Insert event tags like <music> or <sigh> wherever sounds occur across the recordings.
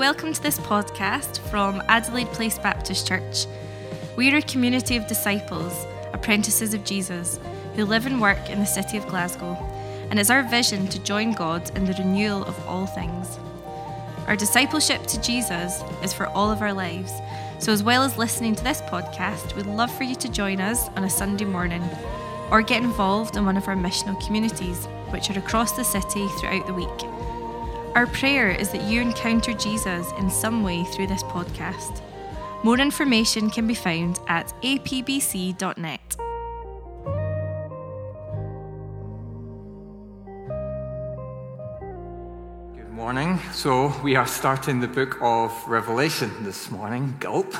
welcome to this podcast from Adelaide Place Baptist Church. We are a community of disciples, apprentices of Jesus, who live and work in the city of Glasgow, and it's our vision to join God in the renewal of all things. Our discipleship to Jesus is for all of our lives, so as well as listening to this podcast, we'd love for you to join us on a Sunday morning or get involved in one of our missional communities, which are across the city throughout the week. Our prayer is that you encounter Jesus in some way through this podcast. More information can be found at apbc.net. Good morning. So, we are starting the book of Revelation this morning. Gulp.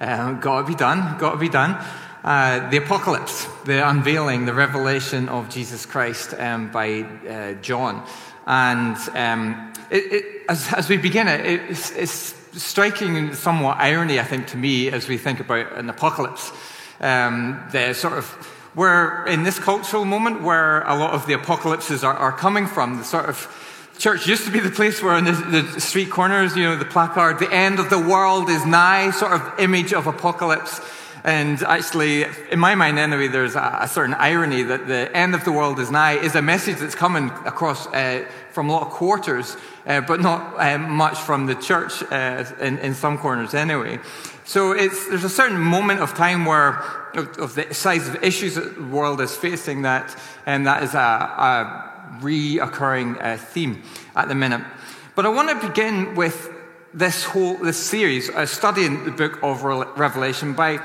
um, <laughs> gotta be done, gotta be done. Uh, the apocalypse, the unveiling, the revelation of Jesus Christ um, by uh, John. And um, it, it, as, as, we begin it, it's, it's, striking somewhat irony, I think, to me, as we think about an apocalypse. Um, the sort of we're in this cultural moment where a lot of the apocalypses are, are coming from. The sort of church used to be the place where on the, the, street corners, you know, the placard, the end of the world is nigh, sort of image of apocalypse. And actually, in my mind anyway, there's a, certain irony that the end of the world is nigh is a message that's coming across uh, from a lot of quarters, uh, but not uh, much from the church uh, in, in, some corners anyway. So there's a certain moment of time where, of, of, the size of issues that the world is facing, that, and that is a, a reoccurring uh, theme at the minute. But I want to begin with this whole this series, uh, studying the book of Revelation, by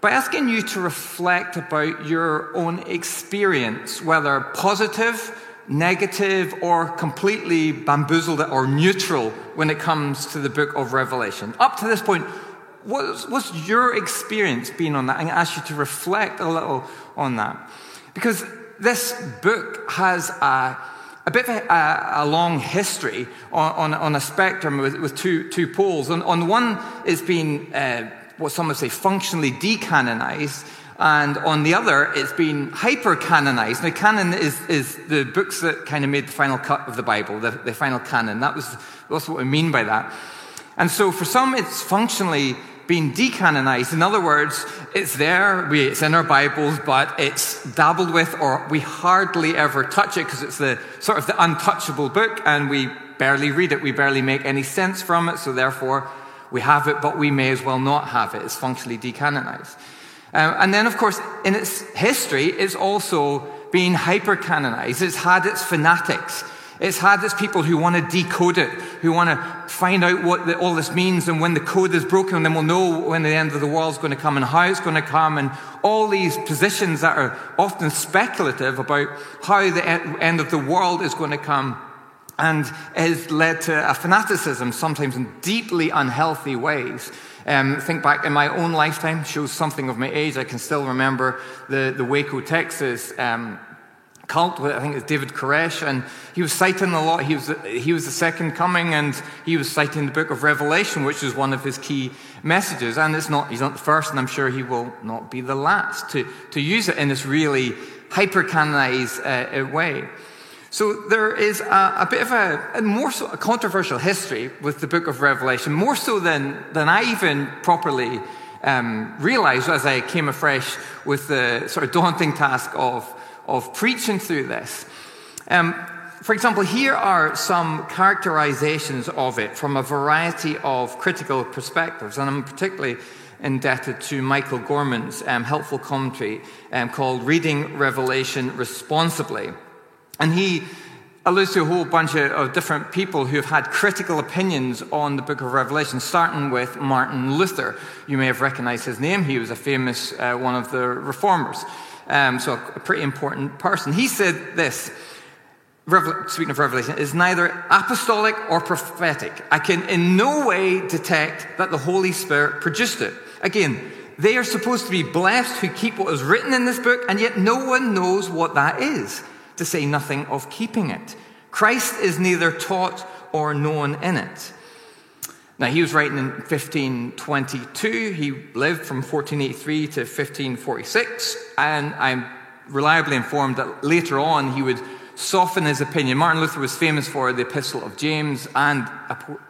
by asking you to reflect about your own experience, whether positive, negative, or completely bamboozled or neutral when it comes to the book of Revelation. Up to this point, what's, what's your experience been on that? I'm going to ask you to reflect a little on that. Because this book has a, a bit of a, a long history on, on, on, a spectrum with, with two, two poles. On, on one, it's been uh, what some would say functionally decanonized, and on the other, it's been hyper canonized. Now, canon is, is the books that kind of made the final cut of the Bible, the, the final canon. That was, that's what we mean by that. And so, for some, it's functionally been decanonized. In other words, it's there, we, it's in our Bibles, but it's dabbled with, or we hardly ever touch it because it's the sort of the untouchable book, and we barely read it, we barely make any sense from it, so therefore we have it, but we may as well not have it. It's functionally decanonized. Um, and then, of course, in its history, it's also been hypercanonized. It's had its fanatics. It's had its people who want to decode it, who want to find out what the, all this means, and when the code is broken, then we'll know when the end of the world is going to come and how it's going to come, and all these positions that are often speculative about how the end of the world is going to come and has led to a fanaticism, sometimes in deeply unhealthy ways. Um, think back in my own lifetime, shows something of my age. I can still remember the, the Waco, Texas um, cult, I think it's David Koresh, and he was citing a lot. He was, he was the second coming, and he was citing the book of Revelation, which is one of his key messages. And it's not, he's not the first, and I'm sure he will not be the last to, to use it in this really hyper canonized uh, way. So there is a, a bit of a, a more so, a controversial history with the book of Revelation, more so than, than I even properly um, realized as I came afresh with the sort of daunting task of, of preaching through this. Um, for example, here are some characterizations of it from a variety of critical perspectives, and I'm particularly indebted to Michael Gorman's um, helpful commentary um, called Reading Revelation Responsibly. And he alludes to a whole bunch of different people who have had critical opinions on the book of Revelation, starting with Martin Luther. You may have recognized his name. He was a famous uh, one of the reformers. Um, so, a pretty important person. He said this speaking of Revelation, is neither apostolic or prophetic. I can in no way detect that the Holy Spirit produced it. Again, they are supposed to be blessed who keep what is written in this book, and yet no one knows what that is to say nothing of keeping it. Christ is neither taught or known in it. Now, he was writing in 1522. He lived from 1483 to 1546. And I'm reliably informed that later on he would soften his opinion. Martin Luther was famous for the Epistle of James and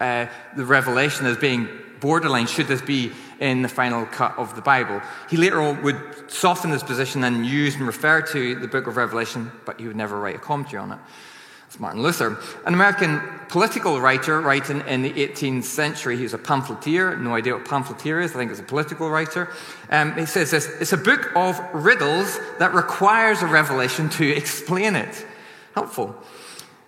uh, the Revelation as being borderline should this be in the final cut of the Bible. He later on would soften his position and use and refer to the book of Revelation, but he would never write a commentary on it. It's Martin Luther, an American political writer writing in the 18th century. He was a pamphleteer. No idea what pamphleteer is. I think it's a political writer. Um, he says this It's a book of riddles that requires a revelation to explain it. Helpful.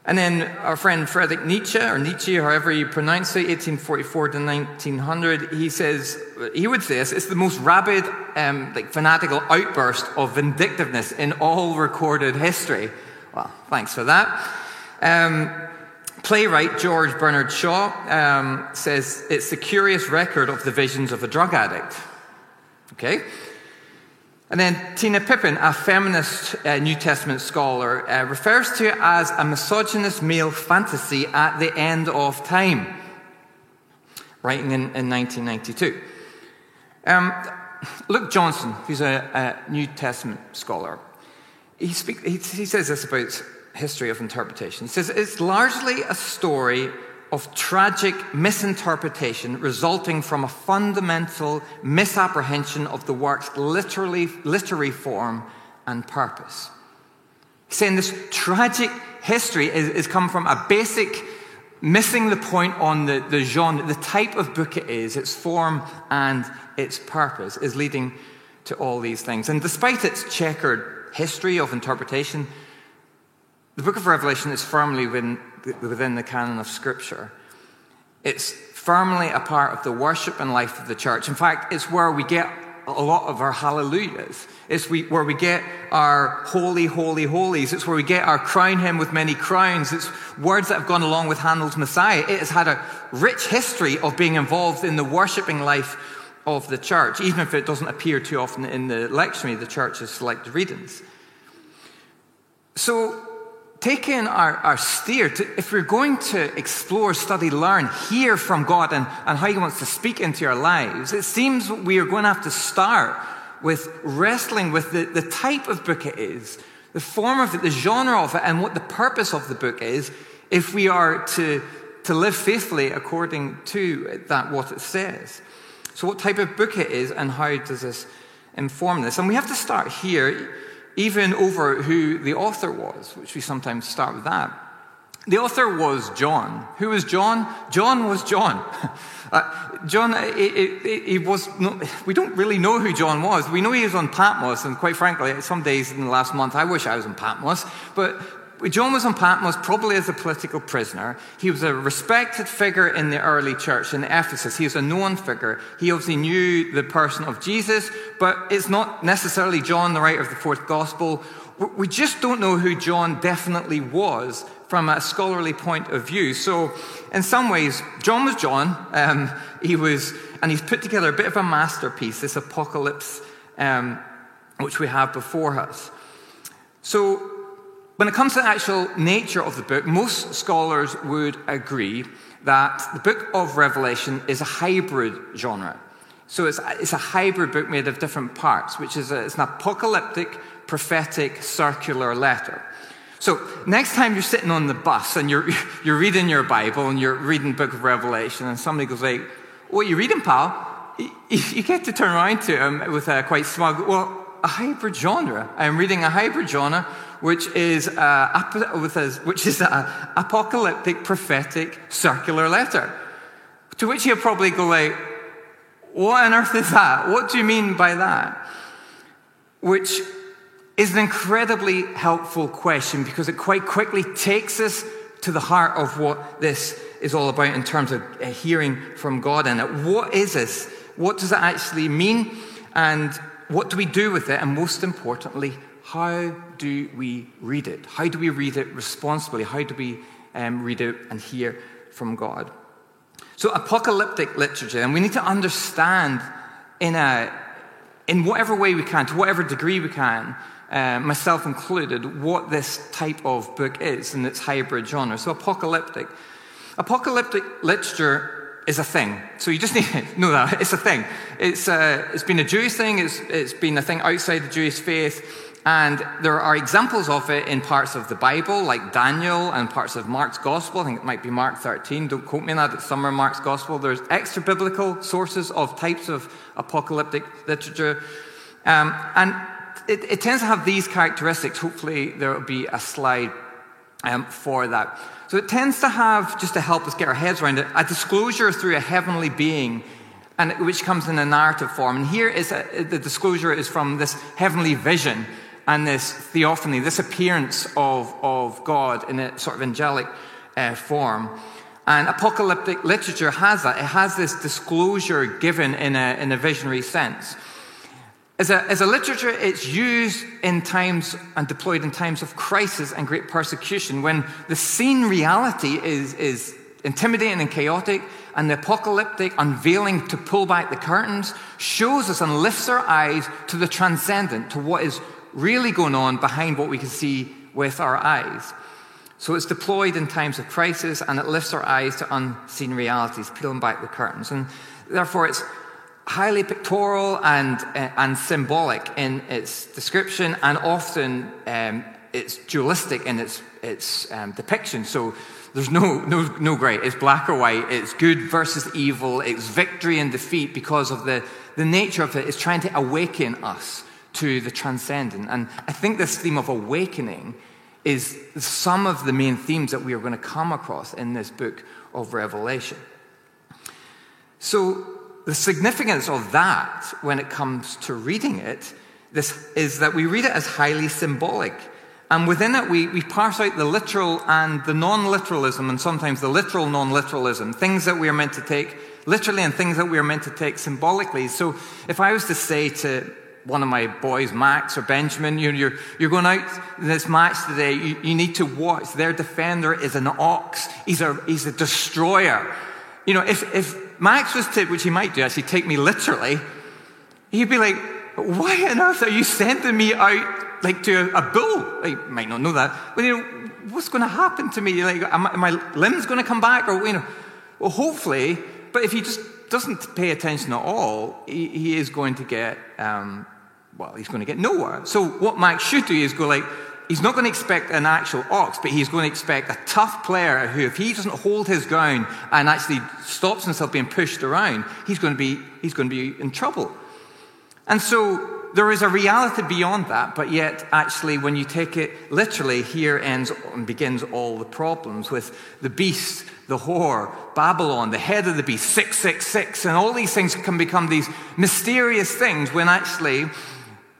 And then our friend Friedrich Nietzsche, or Nietzsche, however you pronounce it, 1844 to 1900, he says, he would say this, it's the most rabid, um, like fanatical outburst of vindictiveness in all recorded history. Well, thanks for that. Um, playwright George Bernard Shaw um, says it's the curious record of the visions of a drug addict. Okay? And then Tina Pippin, a feminist uh, New Testament scholar, uh, refers to it as a misogynist male fantasy at the end of time, writing in, in 1992. Um, Luke Johnson, who's a, a New Testament scholar, he, speak, he, he says this about history of interpretation. He says it's largely a story of tragic misinterpretation resulting from a fundamental misapprehension of the work's literally, literary form and purpose. He's saying this tragic history is, is come from a basic missing the point on the, the genre, the type of book it is, its form and its purpose, is leading to all these things. And despite its checkered history of interpretation, the book of Revelation is firmly within, within the canon of Scripture. It's firmly a part of the worship and life of the church. In fact, it's where we get a lot of our hallelujahs. It's we, where we get our holy, holy, holies. It's where we get our crown him with many crowns. It's words that have gone along with Handel's Messiah. It has had a rich history of being involved in the worshipping life of the church, even if it doesn't appear too often in the lectionary, the church's selected readings. So, taking our, our steer, to, if we're going to explore, study, learn, hear from God and, and how He wants to speak into our lives, it seems we are going to have to start with wrestling with the, the type of book it is, the form of it, the genre of it, and what the purpose of the book is, if we are to, to live faithfully according to that, what it says. So, what type of book it is, and how does this inform this? And we have to start here even over who the author was, which we sometimes start with that. The author was John. Who was John? John was John. <laughs> Uh, John, he was, we don't really know who John was. We know he was on Patmos, and quite frankly, some days in the last month, I wish I was on Patmos. But John was on Patmos probably as a political prisoner. He was a respected figure in the early church in Ephesus. He was a known figure. He obviously knew the person of Jesus, but it's not necessarily John, the writer of the fourth gospel. We just don't know who John definitely was from a scholarly point of view. So, in some ways, John was John. Um, he was, and he's put together a bit of a masterpiece, this apocalypse, um, which we have before us. So, when it comes to the actual nature of the book, most scholars would agree that the book of Revelation is a hybrid genre. So it's, it's a hybrid book made of different parts, which is a, it's an apocalyptic, prophetic, circular letter. So next time you're sitting on the bus and you're, <laughs> you're reading your Bible and you're reading book of Revelation and somebody goes like, what are you reading, pal? You get to turn around to him with a quite smug, well, a hybrid genre. I'm reading a hybrid genre which is, a, with a, which is an apocalyptic, prophetic, circular letter. To which you'll probably go like, what on earth is that? What do you mean by that? Which is an incredibly helpful question because it quite quickly takes us to the heart of what this is all about in terms of uh, hearing from God it. What is this? What does it actually mean? And what do we do with it? And most importantly, how do we read it? How do we read it responsibly? How do we um, read it and hear from God? So, apocalyptic literature, and we need to understand in, a, in whatever way we can, to whatever degree we can, uh, myself included, what this type of book is in its hybrid genre. So, apocalyptic. Apocalyptic literature is a thing. So you just need to know that. It's a thing. It's, uh, it's been a Jewish thing, it's, it's been a thing outside the Jewish faith. And there are examples of it in parts of the Bible, like Daniel and parts of Mark's Gospel. I think it might be Mark 13. Don't quote me on that. It's somewhere in Mark's Gospel. There's extra biblical sources of types of apocalyptic literature. Um, and it, it, tends to have these characteristics. Hopefully, there will be a slide um, for that. So it tends to have, just to help us get our heads around it, a disclosure through a heavenly being and which comes in a narrative form. And here is a, the disclosure is from this heavenly vision and this theophany, this appearance of, of God in a sort of angelic uh, form. And apocalyptic literature has that. It has this disclosure given in a, in a visionary sense. As a, as a literature, it's used in times and deployed in times of crisis and great persecution when the seen reality is, is intimidating and chaotic, and the apocalyptic unveiling to pull back the curtains shows us and lifts our eyes to the transcendent, to what is really going on behind what we can see with our eyes. So it's deployed in times of crisis and it lifts our eyes to unseen realities, peeling back the curtains. And therefore, it's highly pictorial and, uh, and symbolic in its description, and often um, it's dualistic in its, its um, depiction. So there's no, no, no gray. It's black or white. It's good versus evil. It's victory and defeat because of the, the nature of it is trying to awaken us to the transcendent. And I think this theme of awakening is some of the main themes that we are going to come across in this book of Revelation. So, the significance of that when it comes to reading it this is that we read it as highly symbolic. And within it, we, we parse out the literal and the non literalism, and sometimes the literal non literalism, things that we are meant to take literally and things that we are meant to take symbolically. So, if I was to say to one of my boys, Max or Benjamin, you you're, you're going out this match today, you, you need to watch. Their defender is an ox, he's a, he's a destroyer. You know, if, if Max was to, which he might do, actually take me literally, he'd be like, why on earth are you sending me out like to a, bull. I might not know that, but you know, what's going to happen to me? Like, am, my limbs going to come back, or you know, well, hopefully. But if he just doesn't pay attention at all, he, he is going to get, um, well, he's going to get nowhere. So what Max should do is go like, he's not going to expect an actual ox, but he's going to expect a tough player who, if he doesn't hold his ground and actually stops himself being pushed around, he's going to be, he's going to be in trouble. And so there is a reality beyond that, but yet, actually, when you take it literally, here ends and begins all the problems with the beast, the whore, Babylon, the head of the beast, 666, and all these things can become these mysterious things when actually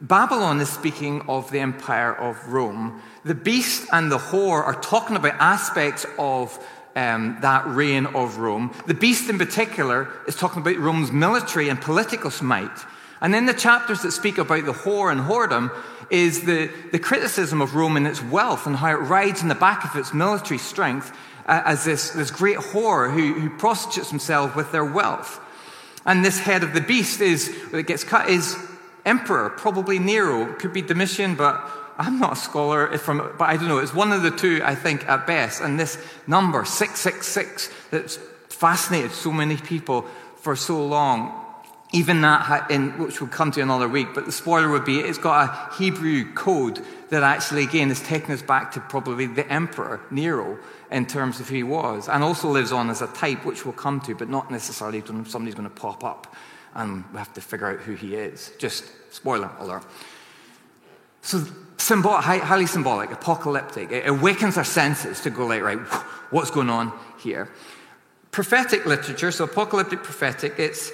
Babylon is speaking of the empire of Rome. The beast and the whore are talking about aspects of um, that reign of Rome. The beast in particular is talking about Rome's military and political might. And then the chapters that speak about the whore and whoredom is the, the criticism of Rome and its wealth and how it rides in the back of its military strength uh, as this, this great whore who, who prostitutes himself with their wealth. And this head of the beast is, that gets cut, is emperor, probably Nero. Could be Domitian, but I'm not a scholar from, but I don't know. It's one of the two, I think, at best. And this number, 666, that's fascinated so many people for so long even that, in, which we'll come to another week, but the spoiler would be it's got a Hebrew code that actually, again, is taking us back to probably the emperor, Nero, in terms of who he was, and also lives on as a type, which we'll come to, but not necessarily somebody's going to pop up and we have to figure out who he is. Just spoiler alert. So, symbol, highly symbolic, apocalyptic. It awakens our senses to go, like, right, what's going on here? Prophetic literature, so apocalyptic prophetic, it's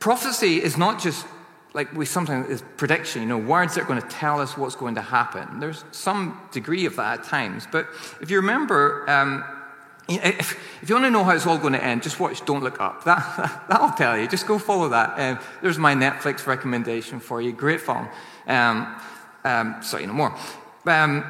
prophecy is not just like we sometimes is prediction, you know, words that are going to tell us what's going to happen. There's some degree of that at times. But if you remember, um, if, if, you want to know how it's all going to end, just watch Don't Look Up. That, <laughs> that'll tell you. Just go follow that. Uh, there's my Netflix recommendation for you. Great film. Um, um, sorry, no more. Um,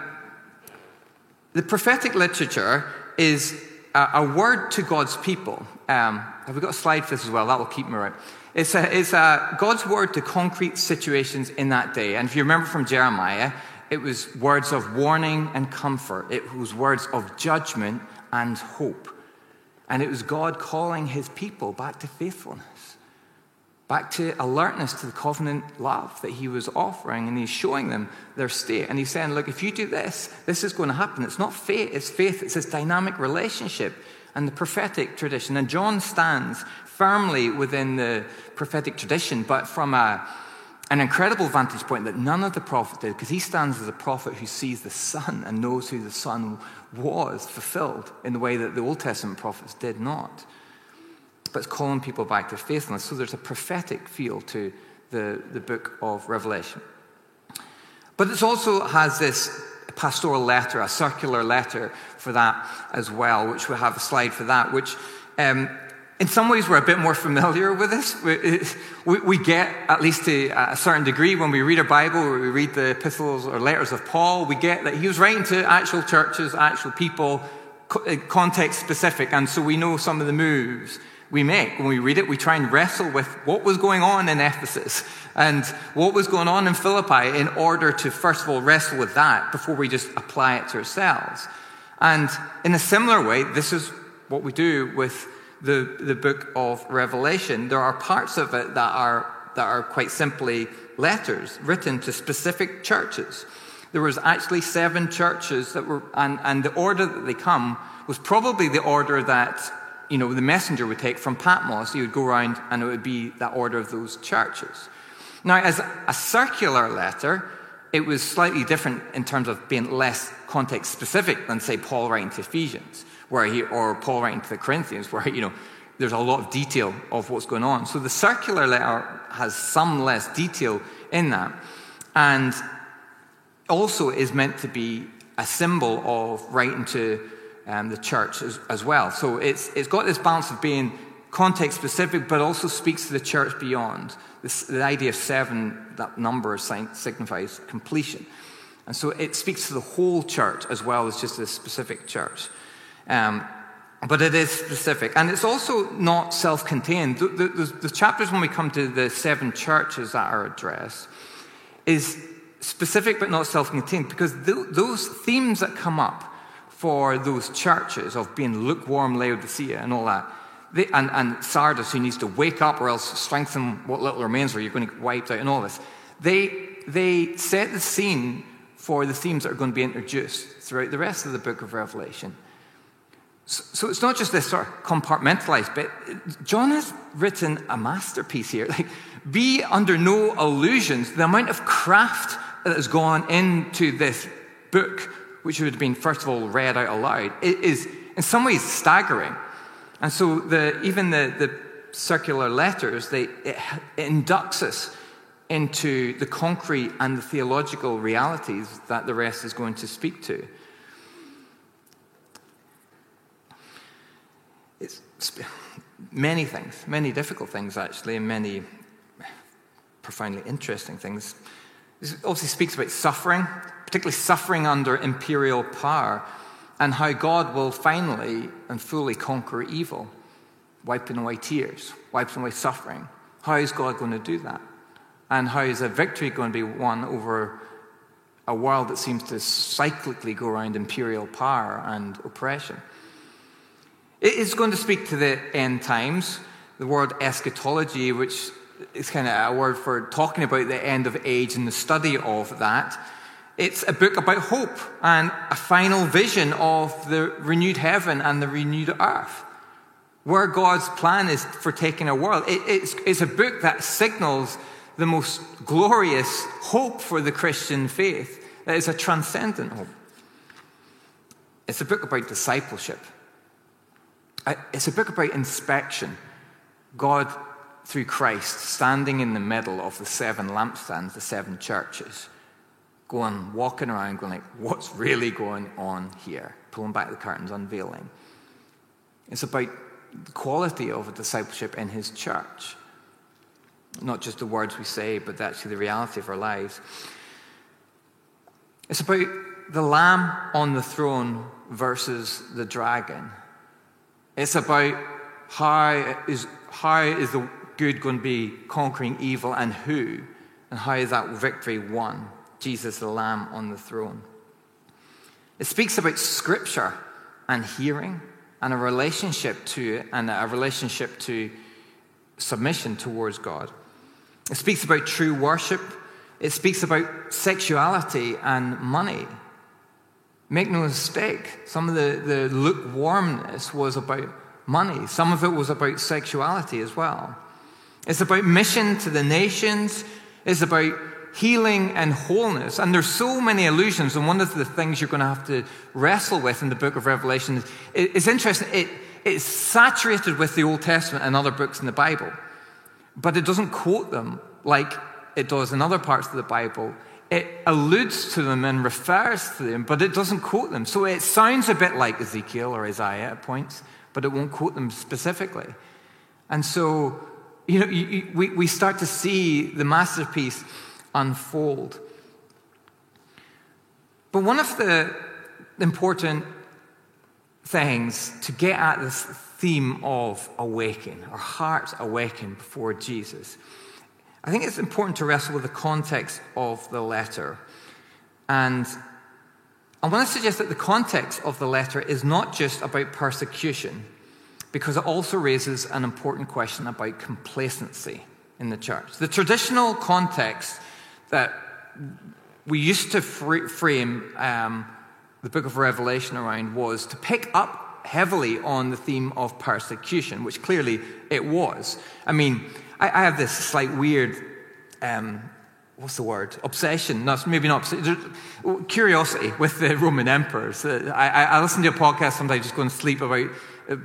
the prophetic literature is a, a, word to God's people. Um, have we got a slide for this as well? That will keep me right. It's, a, it's a, God's word to concrete situations in that day. And if you remember from Jeremiah, it was words of warning and comfort, it was words of judgment and hope. And it was God calling his people back to faithfulness. back to alertness to the covenant love that he was offering, and he's showing them their state. And he's saying, Look, if you do this, this is going to happen. It's not faith, it's faith, it's this dynamic relationship and the prophetic tradition. And John stands firmly within the prophetic tradition, but from a, an incredible vantage point that none of the prophets did, because he stands as a prophet who sees the Son and knows who the Son was fulfilled in the way that the Old Testament prophets did not but it's calling people back to faithfulness. So there's a prophetic feel to the, the book of Revelation. But it also has this pastoral letter, a circular letter for that as well, which we have a slide for that, which um, in some ways we're a bit more familiar with this. We, we, get, at least to a certain degree, when we read our Bible or we read the epistles or letters of Paul, we get that he was writing to actual churches, actual people, eh, context specific, and so we know some of the moves we make. When we read it, we try and wrestle with what was going on in Ephesus and what was going on in Philippi in order to, first of all, wrestle with that before we just apply it to ourselves. And in a similar way, this is what we do with the, the book of Revelation. There are parts of it that are, that are quite simply letters written to specific churches. There was actually seven churches that were, and, and the order that they come was probably the order that you know, the messenger would take from Patmos, he would go around and it would be that order of those churches. Now, as a circular letter, it was slightly different in terms of being less context specific than, say, Paul writing to Ephesians, where he, or Paul writing to the Corinthians, where, you know, there's a lot of detail of what's going on. So the circular letter has some less detail in that, and also is meant to be a symbol of writing to um, the church as, as well. So it's, it's got this balance of being context specific, but also speaks to the church beyond. This, the idea of seven, that number signifies completion. And so it speaks to the whole church as well as just a specific church. Um, but it is specific. And it's also not self contained. The, the, the, chapters, when we come to the seven churches that are addressed, is specific but not self contained because th- those themes that come up for those churches of being lukewarm Laodicea and all that. They, and, and Sardis, who needs to wake up or else strengthen what little remains, or you're going to get wiped out, and all this. They, they set the scene for the themes that are going to be introduced throughout the rest of the book of Revelation. So, it's not just this sort of compartmentalized bit. John has written a masterpiece here. <laughs> Like, be under no illusions. The amount of craft that has gone into this book which would have been, first of all, read out aloud, is in some ways staggering. And so the, even the, the circular letters, they, it, it inducts us into the concrete and the theological realities that the rest is going to speak to. It's many things, many difficult things, actually, and many profoundly interesting things. This obviously speaks about suffering, particularly suffering under imperial power, and how God will finally and fully conquer evil, wiping away tears, wiping away suffering. How is God going to do that? And how is a victory going to be won over a world that seems to cyclically go around imperial power and oppression? It is going to speak to the end times. The word eschatology, which is kind of a word for talking about the end of age and the study of that. It's a book about hope and a final vision of the renewed heaven and the renewed earth, where God's plan is for taking a world. It, it's, it's a book that signals the most glorious hope for the Christian faith. That is a transcendent hope. It's a book about discipleship. It's a book about inspection. God, through Christ, standing in the middle of the seven lampstands, the seven churches going, walking around, going like, what's really going on here? Pulling back the curtains, unveiling. It's about the quality of a discipleship in his church. Not just the words we say, but actually the reality of our lives. It's about the lamb on the throne versus the dragon. It's about how is, how is the good going to be conquering evil and who, and how is that victory won? Jesus, the Lamb on the throne. It speaks about scripture and hearing and a relationship to it and a relationship to submission towards God. It speaks about true worship. It speaks about sexuality and money. Make no mistake, some of the, the lukewarmness was about money, some of it was about sexuality as well. It's about mission to the nations, it's about healing and wholeness. And there's so many illusions, and one of the things you're going to have to wrestle with in the book of Revelation is it's interesting. It, it's saturated with the Old Testament and other books in the Bible, but it doesn't quote them like it does in other parts of the Bible. It alludes to them and refers to them, but it doesn't quote them. So it sounds a bit like Ezekiel or Isaiah at points, but it won't quote them specifically. And so, you know, we, we start to see the masterpiece unfold. But one of the important things to get at this theme of awaken, our hearts awaken before Jesus, I think it's important to wrestle with the context of the letter. And I want to suggest that the context of the letter is not just about persecution, because it also raises an important question about complacency in the church. The traditional context that we used to frame um, the book of Revelation around was to pick up heavily on the theme of persecution, which clearly it was. I mean, I, I have this slight weird, um, what's the word? Obsession. No, maybe not. Curiosity with the Roman emperors. Uh, I, I, listen to a podcast sometimes, just going to sleep about. Uh,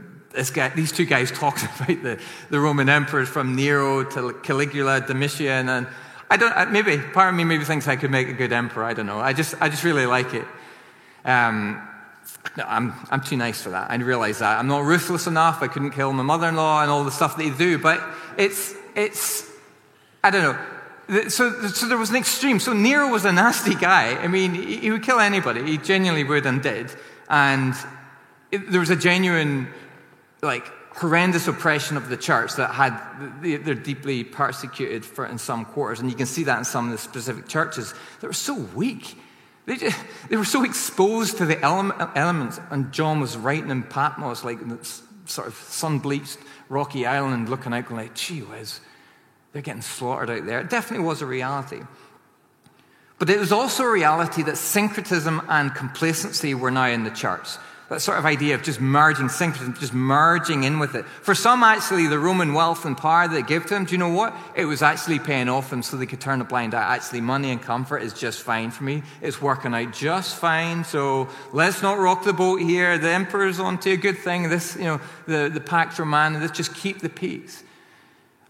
guy, these two guys <laughs> talking about the, the Roman emperors from Nero to Caligula, Domitian, and I don't, maybe, part of me maybe thinks I could make a good emperor. I don't know. I just, I just really like it. Um, no, I'm, I'm too nice for that. I realize that. I'm not ruthless enough. I couldn't kill my mother in law and all the stuff that they do. But it's, it's, I don't know. So, so there was an extreme. So Nero was a nasty guy. I mean, he would kill anybody. He genuinely would and did. And it, there was a genuine, like, horrendous oppression of the church that had they're deeply persecuted for in some quarters and you can see that in some of the specific churches that were so weak they, just, they were so exposed to the elements and john was writing in patmos like sort of sun-bleached rocky island looking out going like gee whiz they're getting slaughtered out there. It definitely was a reality. But it was also a reality that syncretism and complacency were now in the church that sort of idea of just merging syncretism, just merging in with it. For some, actually, the Roman wealth and power that they give to them, do you know what? It was actually paying off them so they could turn a blind eye. Actually, money and comfort is just fine for me. It's working out just fine. So let's not rock the boat here. The emperor's onto a good thing. This, you know, the, the Pax Romana, let's just keep the peace.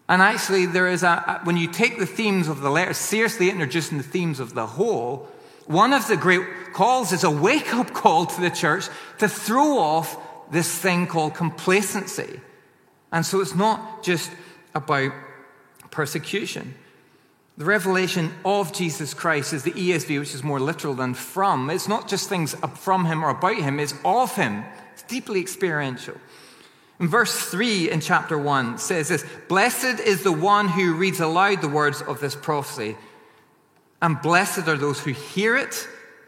And actually, there is a, when you take the themes of the letter seriously, introducing the themes of the whole, one of the great calls is a wake up call to the church to throw off this thing called complacency. And so it's not just about persecution. The revelation of Jesus Christ is the ESV, which is more literal than from. It's not just things from him or about him, it's of him. It's deeply experiential. In verse 3 in chapter 1 says this Blessed is the one who reads aloud the words of this prophecy and blessed are those who hear it,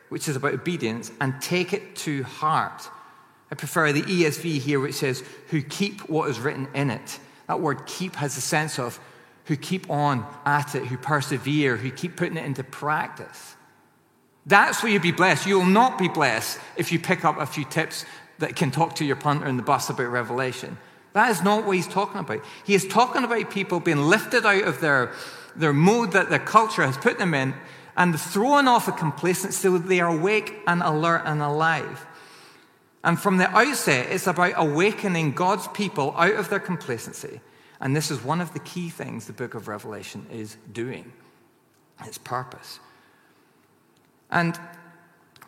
which is about obedience, and take it to heart. I prefer the ESV here, which says, who keep what is written in it. That word keep has a sense of who keep on at it, who persevere, who keep putting it into practice. That's where you'll be blessed. You will not be blessed if you pick up a few tips that can talk to your punter in the bus about Revelation. That is not what he's talking about. He is talking about people being lifted out of their their mode that their culture has put them in, and throwing off a complacency so they are awake and alert and alive. And from the outset, it's about awakening God's people out of their complacency. And this is one of the key things the book of Revelation is doing its purpose. And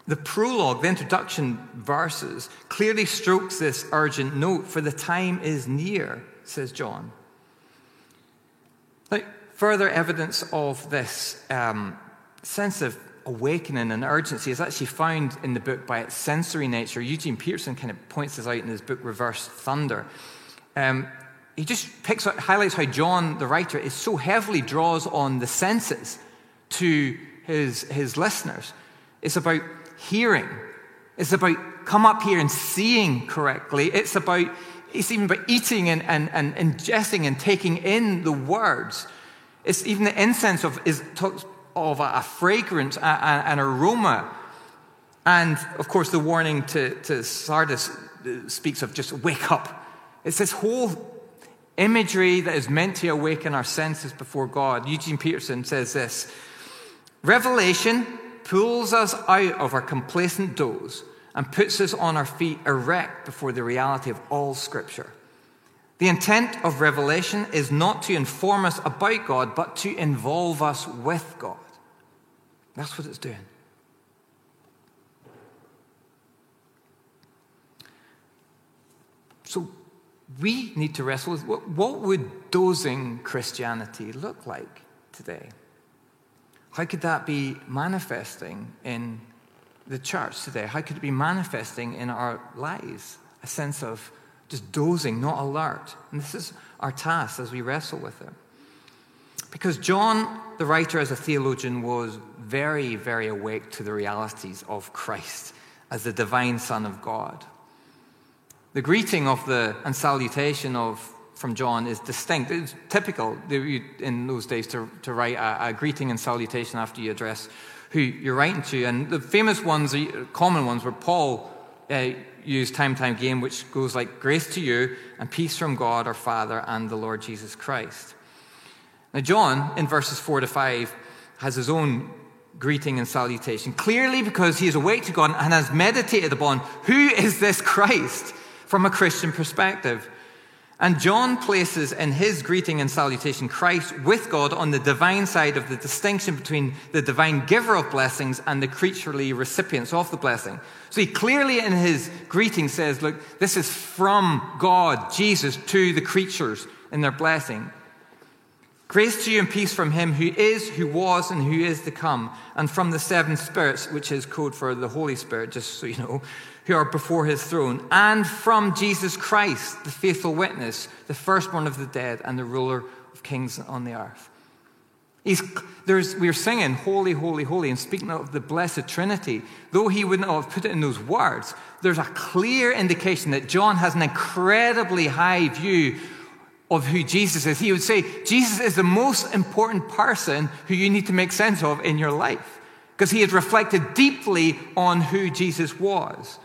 the prologue, the introduction verses, clearly strokes this urgent note for the time is near, says John. Now, further evidence of this um, sense of awakening and urgency is actually found in the book by its sensory nature. Eugene Peterson kind of points this out in his book, Reverse Thunder. Um, he just picks out, highlights how John, the writer, is so heavily draws on the senses to his, his listeners. It's about hearing. It's about come up here and seeing correctly. It's about, it's even about eating and, and, and ingesting and taking in the words. It's even the incense of is of a, a fragrance, an aroma. And of course, the warning to, to Sardis uh, speaks of just wake up. It's this whole imagery that is meant to awaken our senses before God. Eugene Peterson says this Revelation pulls us out of our complacent doze and puts us on our feet erect before the reality of all Scripture. The intent of Revelation is not to inform us about God, but to involve us with God. That's what it's doing. So we need to wrestle with what, would dozing Christianity look like today? How could that be manifesting in the church today? How could it be manifesting in our lives? A sense of just dozing, not alert. And this is our task as we wrestle with it. Because John, the writer, as a theologian, was very, very awake to the realities of Christ as the divine Son of God. The greeting of the and salutation of from John is distinct. It's typical in those days to, to write a, a greeting and salutation after you address who you're writing to. And the famous ones, the common ones, were Paul uh, used time time again, which goes like, Grace to you and peace from God our Father and the Lord Jesus Christ. Now, John, in verses 4 to 5, has his own greeting and salutation, clearly because he is awake to God and has meditated upon who is this Christ from a Christian perspective. And John places in his greeting and salutation Christ with God on the divine side of the distinction between the divine giver of blessings and the creaturely recipients of the blessing. So he clearly in his greeting says, Look, this is from God, Jesus, to the creatures in their blessing. Grace to you and peace from him who is, who was, and who is to come, and from the seven spirits, which is code for the Holy Spirit, just so you know, who are before his throne, and from Jesus Christ, the faithful witness, the firstborn of the dead, and the ruler of kings on the earth. We're singing, Holy, Holy, Holy, and speaking of the Blessed Trinity. Though he wouldn't have put it in those words, there's a clear indication that John has an incredibly high view of who Jesus is. He would say, Jesus is the most important person who you need to make sense of in your life because he has reflected deeply on who Jesus was.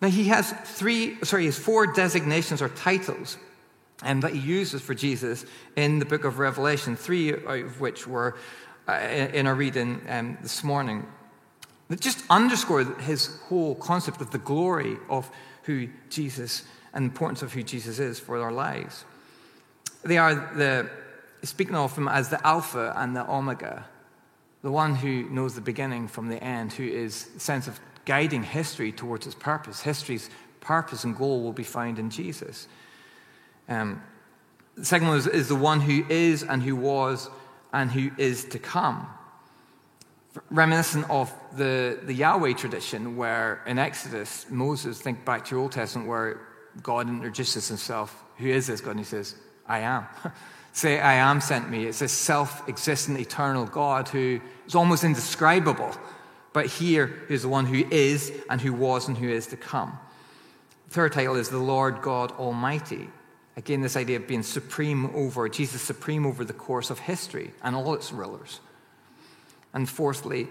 Now, he has three, sorry, he has four designations or titles um, that he uses for Jesus in the book of Revelation, three of which were uh, in our reading um, this morning. That just underscore his whole concept of the glory of who Jesus and the importance of who Jesus is for our lives. They are the, speaking of him as the Alpha and the Omega, the one who knows the beginning from the end, who is the sense of guiding history towards its purpose. History's purpose and goal will be found in Jesus. Um, the second one is, is the one who is and who was and who is to come reminiscent of the, the Yahweh tradition, where in Exodus, Moses, think back to your Old Testament, where God introduces himself. Who is this God? And he says, I am. <laughs> Say, I am sent me. It's this self existent, eternal God who is almost indescribable. But here is the one who is, and who was, and who is to come. The third title is the Lord God Almighty. Again, this idea of being supreme over, Jesus supreme over the course of history and all its rulers. And fourthly,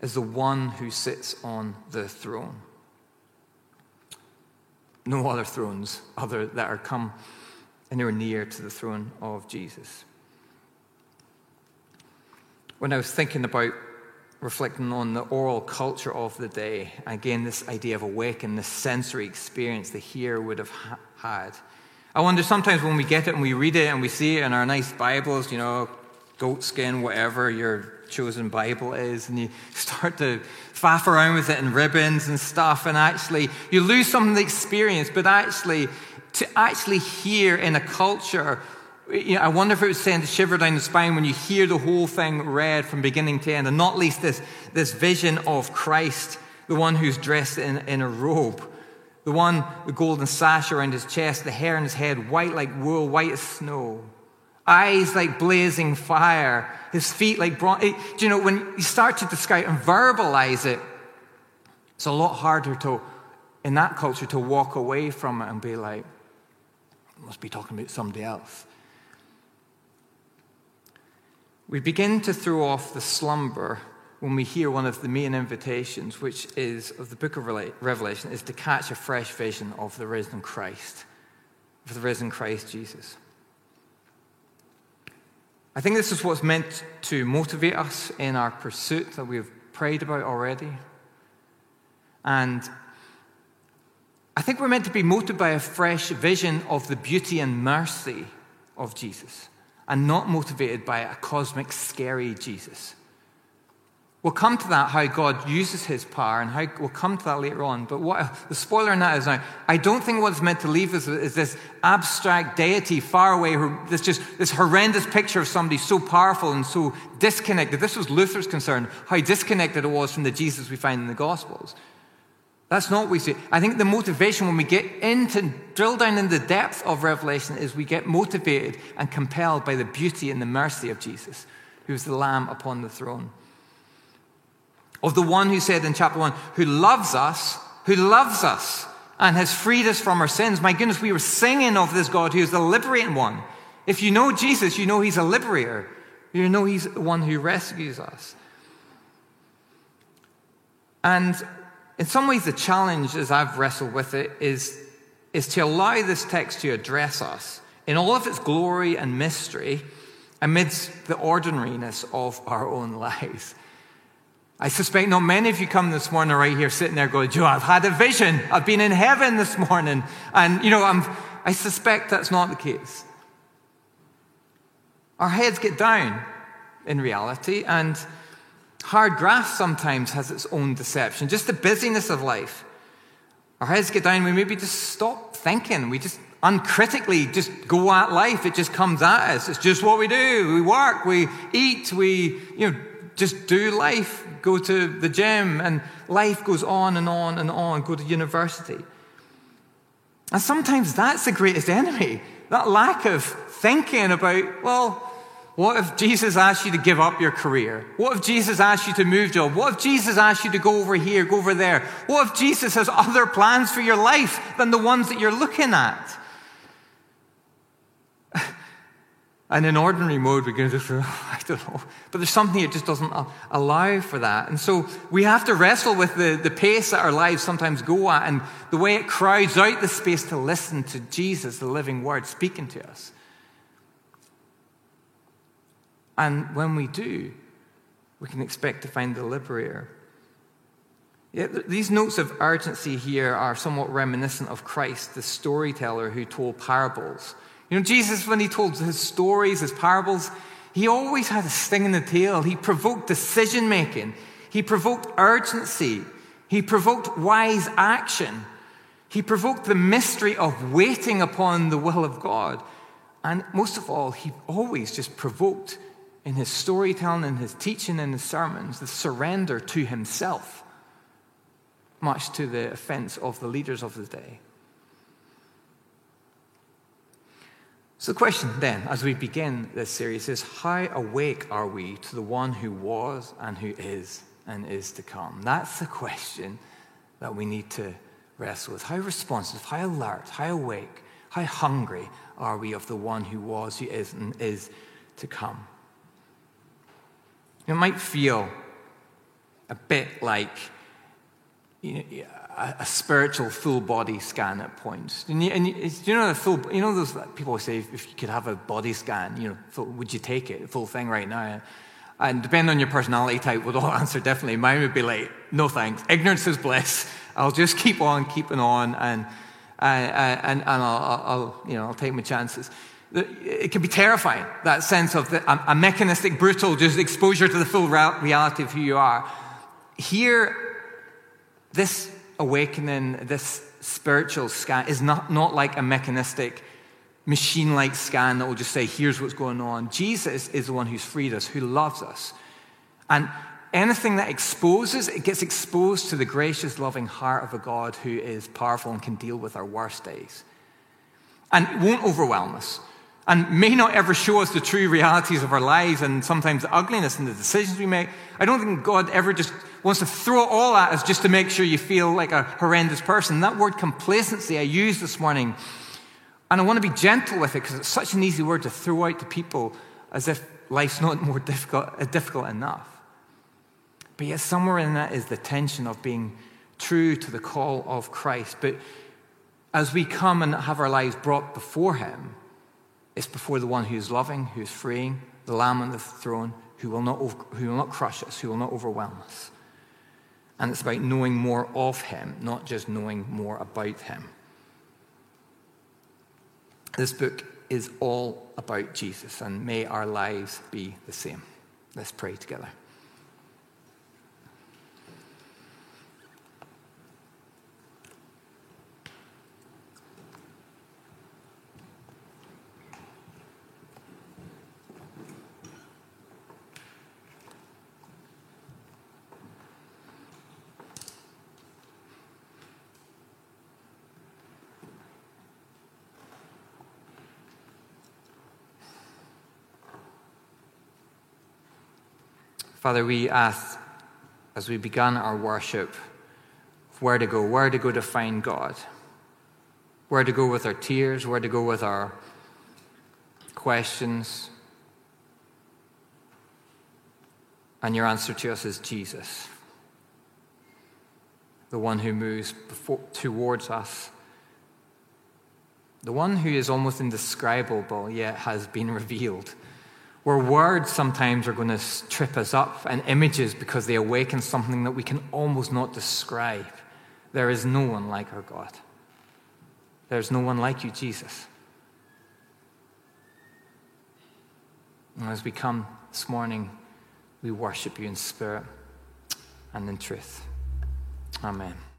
is the one who sits on the throne no other thrones other that are come anywhere near to the throne of Jesus. When I was thinking about reflecting on the oral culture of the day, again, this idea of awaken, this sensory experience the hearer would have ha- had. I wonder sometimes when we get it and we read it and we see it in our nice Bibles, you know, goat skin, whatever your chosen Bible is, and you <laughs> start to faff around with it in ribbons and stuff, and actually you lose some of the experience, but actually, to actually hear in a culture, you know, I wonder if it would send a shiver down the spine when you hear the whole thing read from beginning to end, and not least this, this vision of Christ, the one who's dressed in, in a robe. The one, the golden sash around his chest, the hair on his head, white like wool, white as snow eyes like blazing fire, his feet like bronze. Do you know, when you start to describe and verbalize it, it's a lot harder to, in that culture, to walk away from it and be like, must be talking about somebody else. We begin to throw off the slumber when we hear one of the main invitations, which is of the book of Revelation, is to catch a fresh vision of the risen Christ, of the risen Christ Jesus. I think this is what's meant to motivate us in our pursuit that we've prayed about already. And I think we're meant to be motivated by a fresh vision of the beauty and mercy of Jesus and not motivated by a cosmic, scary Jesus. We'll come to that, how God uses his power, and how, we'll come to that later on. But what, the spoiler in that is now, I don't think what's meant to leave us is this abstract deity far away, this just this horrendous picture of somebody so powerful and so disconnected. This was Luther's concern, how disconnected it was from the Jesus we find in the Gospels. That's not what we see. I think the motivation when we get into, drill down in the depth of Revelation, is we get motivated and compelled by the beauty and the mercy of Jesus, who's the Lamb upon the throne of the one who said in chapter 1, who loves us, who loves us and has freed us from our sins. My goodness, we were singing of this God who is the liberating one. If you know Jesus, you know he's a liberator. You know he's the one who rescues us. And in some ways, the challenge, as I've wrestled with it, is, is to allow this text to address us in all of its glory and mystery amidst the ordinariness of our own <laughs> lives. I suspect not many of you come this morning right here sitting there going, Joe, I've had a vision. I've been in heaven this morning. And, you know, I'm, I suspect that's not the case. Our heads get down in reality, and hard graft sometimes has its own deception. Just the busyness of life. Our heads get down, we maybe just stop thinking. We just uncritically just go at life. It just comes at us. It's just what we do. We work, we eat, we, you know, just do life, go to the gym, and life goes on and on and on, go to university. And sometimes that's the greatest enemy that lack of thinking about, well, what if Jesus asked you to give up your career? What if Jesus asked you to move job? What if Jesus asked you to go over here, go over there? What if Jesus has other plans for your life than the ones that you're looking at? <laughs> And in ordinary mode, we can just, oh, <laughs> I don't know. But there's something that just doesn't allow for that. And so we have to wrestle with the, the pace that our lives sometimes go at and the way it crowds out the space to listen to Jesus, the living word, speaking to us. And when we do, we can expect to find the liberator. Yet these notes of urgency here are somewhat reminiscent of Christ, the storyteller who told parables you know, Jesus, when he told his stories, his parables, he always had a sting in the tail. He provoked decision making, he provoked urgency, he provoked wise action, he provoked the mystery of waiting upon the will of God. And most of all, he always just provoked in his storytelling, in his teaching, in his sermons, the surrender to himself, much to the offense of the leaders of the day. So, the question then, as we begin this series, is how awake are we to the one who was and who is and is to come? That's the question that we need to wrestle with. How responsive, how alert, how awake, how hungry are we of the one who was, who is, and is to come? It might feel a bit like you know, a, spiritual full body scan at points. And you, and you, know the full, you know those people say if you could have a body scan, you know, full, would you take it, full thing right now? And depending on your personality type, would all <laughs> answer definitely. Mine would be like, no thanks, ignorance is bliss. <laughs> I'll just keep on keeping on, and and and, and I'll, I'll you know I'll take my chances. It can be terrifying that sense of the, a, mechanistic, brutal, just exposure to the full reality of who you are. Here, this awakening, this spiritual scan, is not, not like a mechanistic, machine like scan that will just say, here's what's going on. Jesus is the one who's freed us, who loves us. And anything that exposes, it gets exposed to the gracious, loving heart of a God who is powerful and can deal with our worst days. And won't overwhelm us and may not ever show us the true realities of our lives and sometimes the ugliness and the decisions we make. I don't think God ever just wants to throw all at us just to make sure you feel like a horrendous person. That word complacency I used this morning, and I want to be gentle with it because it's such an easy word to throw out to people as if life's not more difficult, uh, difficult enough. But yet, somewhere in that is the tension of being true to the call of Christ. But as we come and have our lives brought before Him, it's before the one who is loving, who is freeing, the Lamb on the throne, who will not, who will not crush us, who will not overwhelm us. And it's about knowing more of Him, not just knowing more about Him. This book is all about Jesus, and may our lives be the same. Let's pray together. Father, we ask as we began our worship where to go, where to go to find God, where to go with our tears, where to go with our questions. And your answer to us is Jesus, the one who moves before, towards us, the one who is almost indescribable yet has been <laughs> revealed where words sometimes are going to trip us up and images because they awaken something that we can almost not describe. There is no one like our God. There's no one like you, Jesus. And as we come this morning, we worship you in spirit and in truth. Amen.